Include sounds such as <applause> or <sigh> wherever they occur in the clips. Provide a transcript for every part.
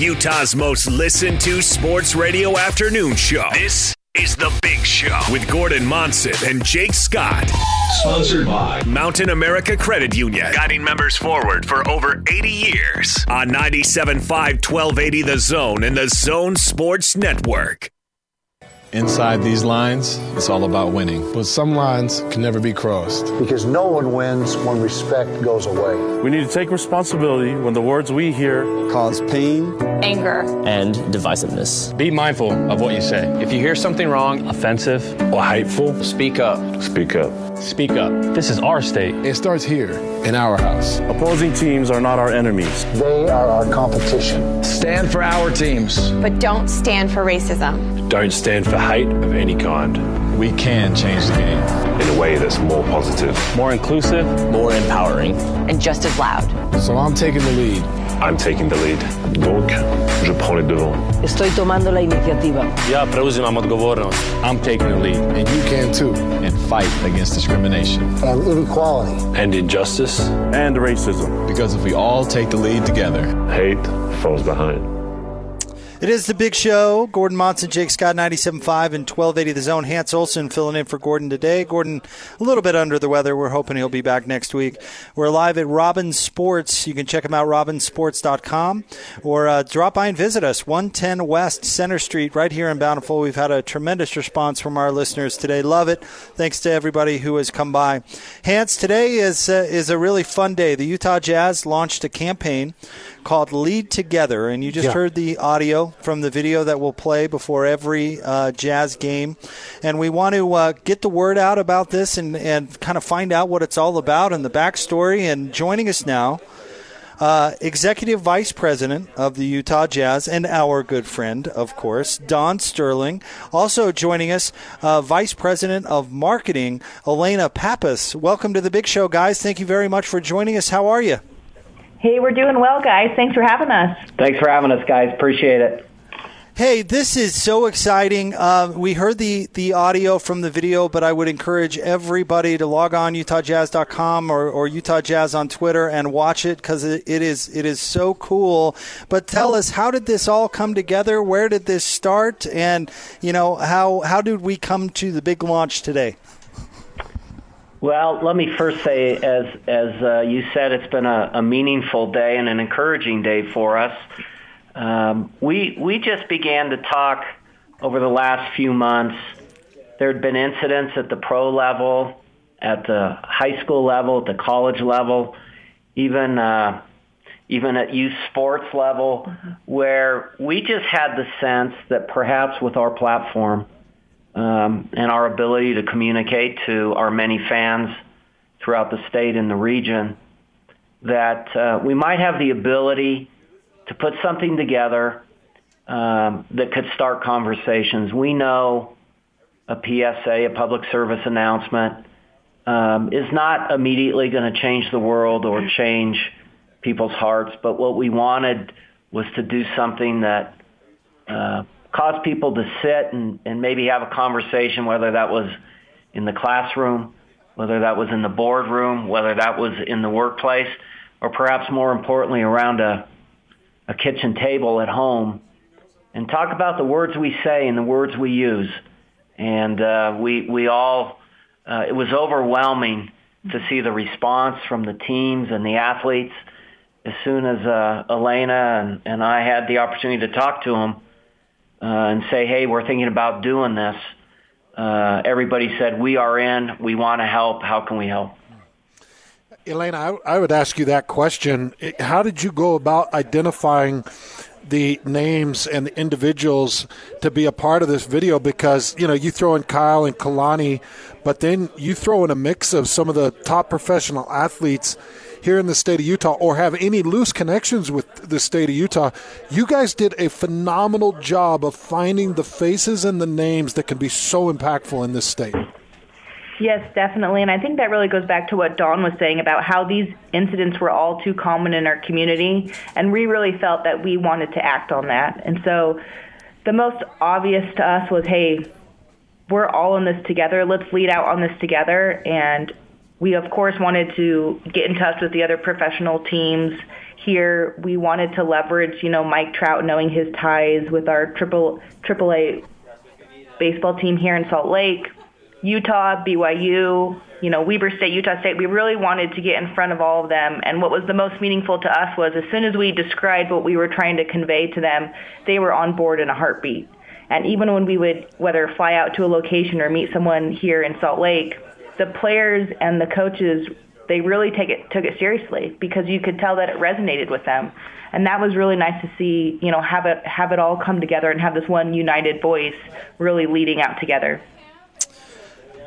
Utah's most listened to sports radio afternoon show. This is The Big Show with Gordon Monson and Jake Scott. Sponsored by Mountain America Credit Union, guiding members forward for over 80 years on 97.5 1280 The Zone and The Zone Sports Network. Inside these lines, it's all about winning. But some lines can never be crossed. Because no one wins when respect goes away. We need to take responsibility when the words we hear cause pain, anger, and divisiveness. Be mindful of what you say. If you hear something wrong, offensive, or hateful, speak up. Speak up. Speak up. This is our state. It starts here in our house. Opposing teams are not our enemies. They are our competition. Stand for our teams. But don't stand for racism. Don't stand for hate of any kind. We can change the game in a way that's more positive, more inclusive, more empowering, and just as loud. So I'm taking the lead. I'm taking the lead. Donc, je prends les devants. Estoy tomando la iniciativa. Я preuzimam odgovornost. I'm taking the lead. And you can too. And fight against discrimination. And inequality. And injustice. And racism. Because if we all take the lead together, hate falls behind. It is the big show. Gordon Monson, Jake Scott, 97.5 and 1280 The Zone. Hans Olsen filling in for Gordon today. Gordon, a little bit under the weather. We're hoping he'll be back next week. We're live at Robin Sports. You can check them out, robinsports.com, or uh, drop by and visit us, 110 West Center Street, right here in Bountiful. We've had a tremendous response from our listeners today. Love it. Thanks to everybody who has come by. Hans, today is, uh, is a really fun day. The Utah Jazz launched a campaign called Lead Together, and you just yeah. heard the audio from the video that we'll play before every uh, Jazz game. And we want to uh, get the word out about this and, and kind of find out what it's all about and the backstory. And joining us now, uh, Executive Vice President of the Utah Jazz and our good friend, of course, Don Stirling. Also joining us, uh, Vice President of Marketing, Elaina Pappas. Welcome to the Big Show, guys. Thank you very much for joining us. How are you? Hey, we're doing well, guys. Thanks for having us. Thanks for having us, guys. Appreciate it. Hey, this is so exciting. Uh, we heard the, the audio from the video, but I would encourage everybody to log on utahjazz.com or, or Utah Jazz on Twitter and watch it because it, it is it is so cool. But tell us, how did this all come together? Where did this start? And you know how how did we come to the big launch today? Well, let me first say, as as uh, you said, it's been a, a, meaningful day and an encouraging day for us. Um, we we just began to talk over the last few months. There had been incidents at the pro level, at the high school level, at the college level, even uh, even at youth sports level, mm-hmm. where we just had the sense that perhaps with our platform um, and our ability to communicate to our many fans throughout the state and the region that uh, we might have the ability to put something together um, that could start conversations. We know a PSA, a public service announcement, um, is not immediately going to change the world or change people's hearts, but what we wanted was to do something that uh, cause people to sit and, and maybe have a conversation, whether that was in the classroom, whether that was in the boardroom, whether that was in the workplace, or perhaps more importantly around a, a kitchen table at home, and talk about the words we say and the words we use. And uh, we, we all, uh, it was overwhelming to see the response from the teams and the athletes. As soon as uh, Elaina and, and I had the opportunity to talk to them, uh, and say, hey, we're thinking about doing this, uh, everybody said, we are in, we want to help, how can we help? Elaina, I, I would ask you that question. How did you go about identifying the names and the individuals to be a part of this video because you know you throw in Kyle and Kalani, but then you throw in a mix of some of the top professional athletes here in the state of Utah or have any loose connections with the state of Utah, you guys did a phenomenal job of finding the faces and the names that can be so impactful in this state. Yes, definitely. And I think that really goes back to what Don was saying about how these incidents were all too common in our community. And we really felt that we wanted to act on that. And so the most obvious to us was hey, we're all in this together. Let's lead out on this together. And we of course wanted to get in touch with the other professional teams here. We wanted to leverage, you know, Mike Trout knowing his ties with our triple triple A baseball team here in Salt Lake, Utah, BYU, you know, Weber State, Utah State. We really wanted to get in front of all of them. And what was the most meaningful to us was as soon as we described what we were trying to convey to them, they were on board in a heartbeat. And even when we would whether fly out to a location or meet someone here in Salt Lake, the players and the coaches they really take it took it seriously because you could tell that it resonated with them. And that was really nice to see you know have it have it all come together and have this one united voice really leading out together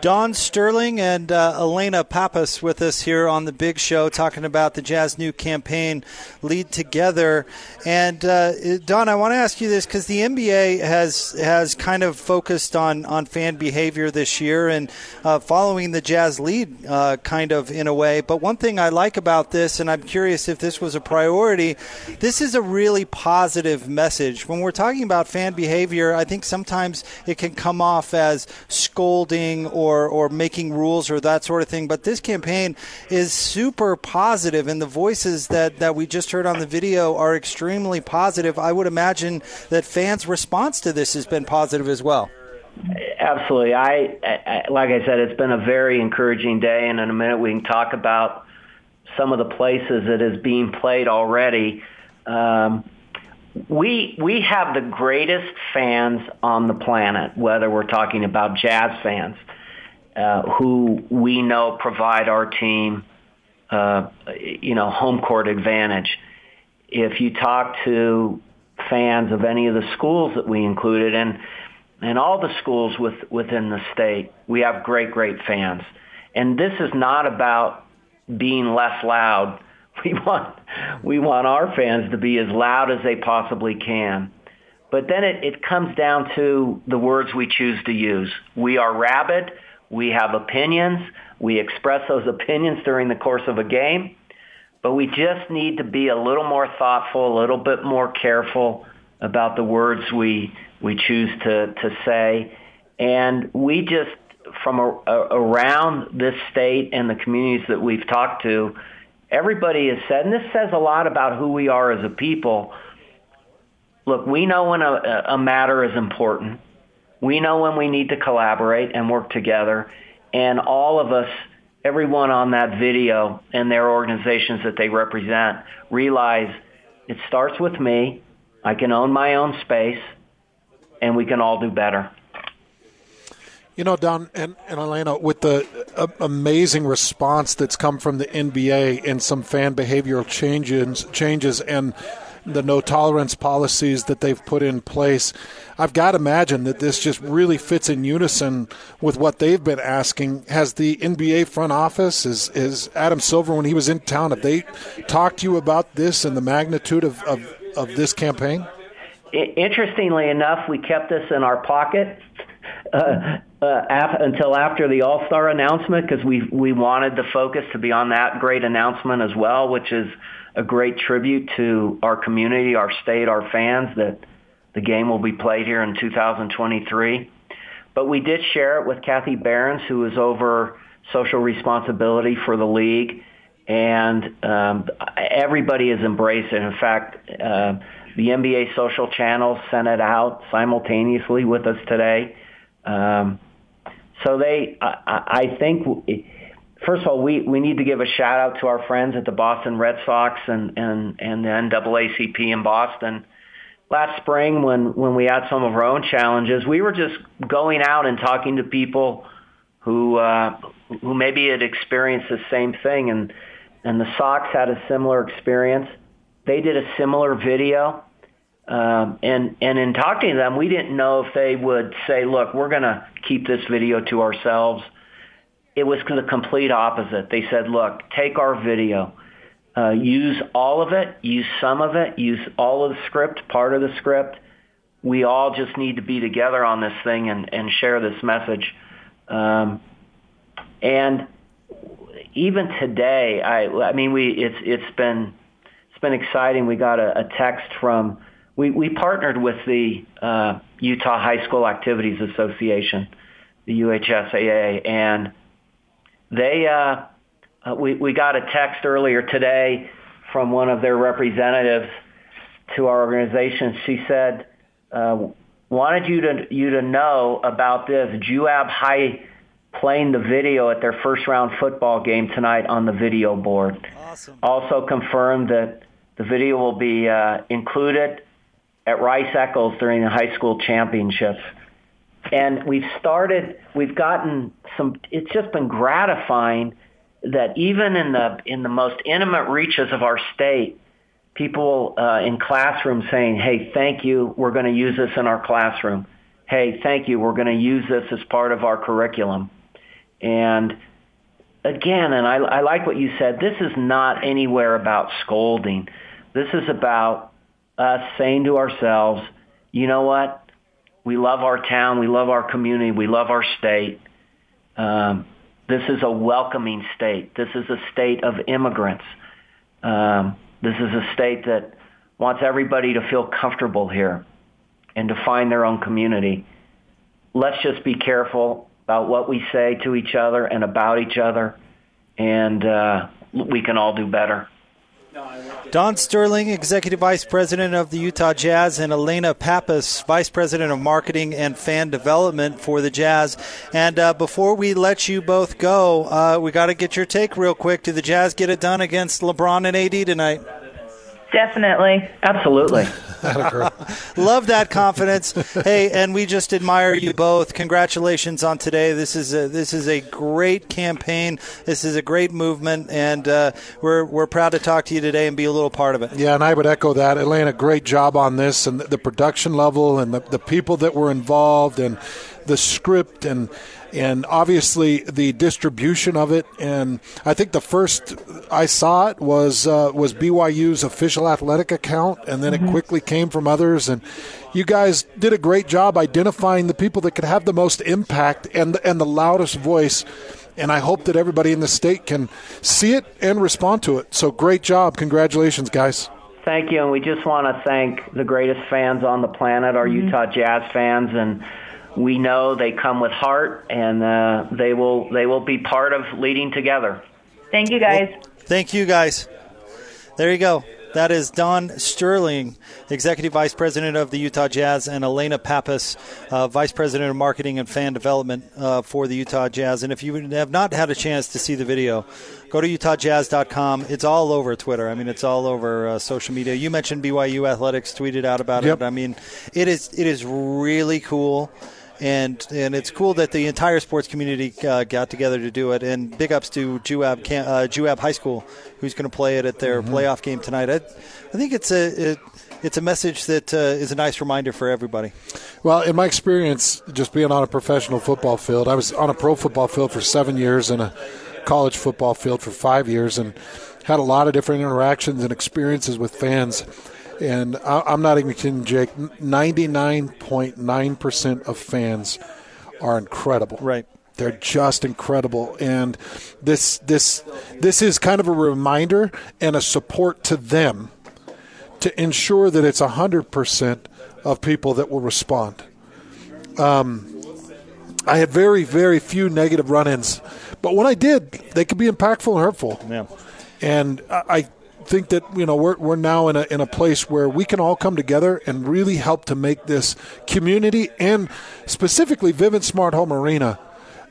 Don Stirling and uh, Elaina Pappas with us here on the Big Show, talking about the Jazz new campaign, Lead Together. And uh, Don, I want to ask you this because the NBA has has kind of focused on on fan behavior this year and uh, following the Jazz lead, uh, kind of in a way. But one thing I like about this, and I'm curious if this was a priority, this is a really positive message. When we're talking about fan behavior, I think sometimes it can come off as scolding or or, or making rules or that sort of thing. But this campaign is super positive, and the voices that, that we just heard on the video are extremely positive. I would imagine that fans' response to this has been positive as well. Absolutely. I, I like I said, it's been a very encouraging day, and in a minute we can talk about some of the places that is being played already. Um, we we have the greatest fans on the planet, whether we're talking about jazz fans, uh, who we know provide our team, uh, you know, home court advantage. If you talk to fans of any of the schools that we included, and and all the schools with, within the state, we have great, great fans. And this is not about being less loud. <laughs> We want we want our fans to be as loud as they possibly can. But then it, it comes down to the words we choose to use. We are rabid. We have opinions. We express those opinions during the course of a game. But we just need to be a little more thoughtful, a little bit more careful about the words we, we choose to, to say. And we just, from a, a, around this state and the communities that we've talked to, everybody has said, and this says a lot about who we are as a people. Look, we know when a, a matter is important. We know when we need to collaborate and work together. And all of us, everyone on that video and their organizations that they represent realize it starts with me. I can own my own space and we can all do better. You know, Don and, and Elaina, with the uh, amazing response that's come from the NBA and some fan behavioral changes, changes and the no tolerance policies that they've put in place. I've got to imagine that this just really fits in unison with what they've been asking. Has the NBA front office, is, is Adam Silver, when he was in town, have they talked to you about this and the magnitude of, of, of this campaign? Interestingly enough, we kept this in our pocket. Uh, uh, until after the All Star announcement because we we wanted the focus to be on that great announcement as well, which is a great tribute to our community, our state, our fans that the game will be played here in 2023. But we did share it with Kathy Behrens, who is over social responsibility for the league, and um, everybody has embraced it. In fact, uh, the NBA social channels sent it out simultaneously with us today. Um, so they, I, I think first of all, we, we need to give a shout out to our friends at the Boston Red Sox and, and, and the NAACP in Boston. Last spring, when, when we had some of our own challenges, we were just going out and talking to people who uh, who maybe had experienced the same thing, and and the Sox had a similar experience. They did a similar video, um, and and in talking to them, we didn't know if they would say, "Look, we're going to keep this video to ourselves." it was the complete opposite. They said, look, take our video, uh, use all of it, use some of it, use all of the script, part of the script. We all just need to be together on this thing and, and share this message. Um, and even today, I, I mean, we it's it's been it's been exciting. We got a, a text from we we partnered with the uh, Utah High School Activities Association, the UHSAA, and they uh, uh, we we got a text earlier today from one of their representatives to our organization. She said, uh, wanted you to you to know about this. Juab High playing the video at their first round football game tonight on the video board. Awesome. Also confirmed that the video will be uh, included at Rice Eccles during the high school championships. And we've started, we've gotten some, it's just been gratifying that even in the, in the most intimate reaches of our state, people uh, in classrooms saying, hey, thank you, we're going to use this in our classroom. Hey, thank you, we're going to use this as part of our curriculum. And again, and I, I like what you said, this is not anywhere about scolding. This is about us saying to ourselves, you know what? We love our town. We love our community. We love our state. Um, this is a welcoming state. This is a state of immigrants. Um, this is a state that wants everybody to feel comfortable here and to find their own community. Let's just be careful about what we say to each other and about each other, and uh, we can all do better. Don Stirling, Executive Vice President of the Utah Jazz, and Elaina Pappas, Vice President of Marketing and Fan Development for the Jazz. And uh, before we let you both go, uh, we got to get your take real quick. Do the Jazz get it done against LeBron and AD tonight? Definitely. Absolutely. <laughs> Love that confidence. hey, and we just admire you both. Congratulations on today. This is a, this is a great campaign. This is a great movement, and uh, we're we're proud to talk to you today and be a little part of it. Yeah, and I would echo that. Elaina, great job on this, and the production level, and the, the people that were involved, and the script, and and obviously the distribution of it. And I think the first I saw it was uh, was BYU's official athletic account, and then mm-hmm. it quickly came from others. And you guys did a great job identifying the people that could have the most impact and and the loudest voice. And I hope that everybody in the state can see it and respond to it. So great job. Congratulations, guys. Thank you. And we just want to thank the greatest fans on the planet, our mm-hmm. Utah Jazz fans. And we know they come with heart, and uh, they will they will be part of leading together. Thank you, guys. Well, thank you, guys. There you go. That is Don Stirling, Executive Vice President of the Utah Jazz, and Elaina Pappas, uh, Vice President of Marketing and Fan Development uh, for the Utah Jazz. And if you have not had a chance to see the video, go to utahjazz.com. It's all over Twitter. I mean, it's all over uh, social media. You mentioned BYU Athletics tweeted out about yep. it. I mean, it is it is really cool and and it's cool that the entire sports community uh, got together to do it. And big ups to Juab uh, Juab High School, who's going to play it at their mm-hmm. playoff game tonight. I, I think it's a it, it's a message that uh, is a nice reminder for everybody. Well, in my experience, just being on a professional football field, I was on a pro football field for seven years and a college football field for five years, and had a lot of different interactions and experiences with fans and I'm not even kidding, Jake. 99.9% of fans are incredible. Right. They're just incredible, and this this this is kind of a reminder and a support to them to ensure that it's hundred percent of people that will respond. Um, I had very very few negative run-ins, but when I did, they could be impactful and hurtful. Yeah. And I think that you know we're, we're now in a, in a place where we can all come together and really help to make this community and specifically Vivint Smart Home Arena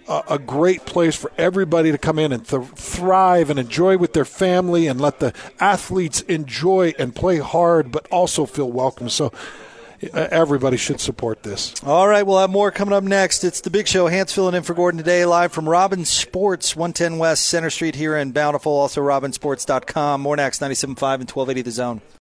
a, a great place for everybody to come in and th- thrive and enjoy with their family and let the athletes enjoy and play hard but also feel welcome. So Uh, everybody should support this. All right, we'll have more coming up next. It's the big show. Hans filling in for Gordon today, live from Robin Sports, 110 West Center Street here in Bountiful. Also, robinsports.com. More next, 97.5 and 1280 The Zone.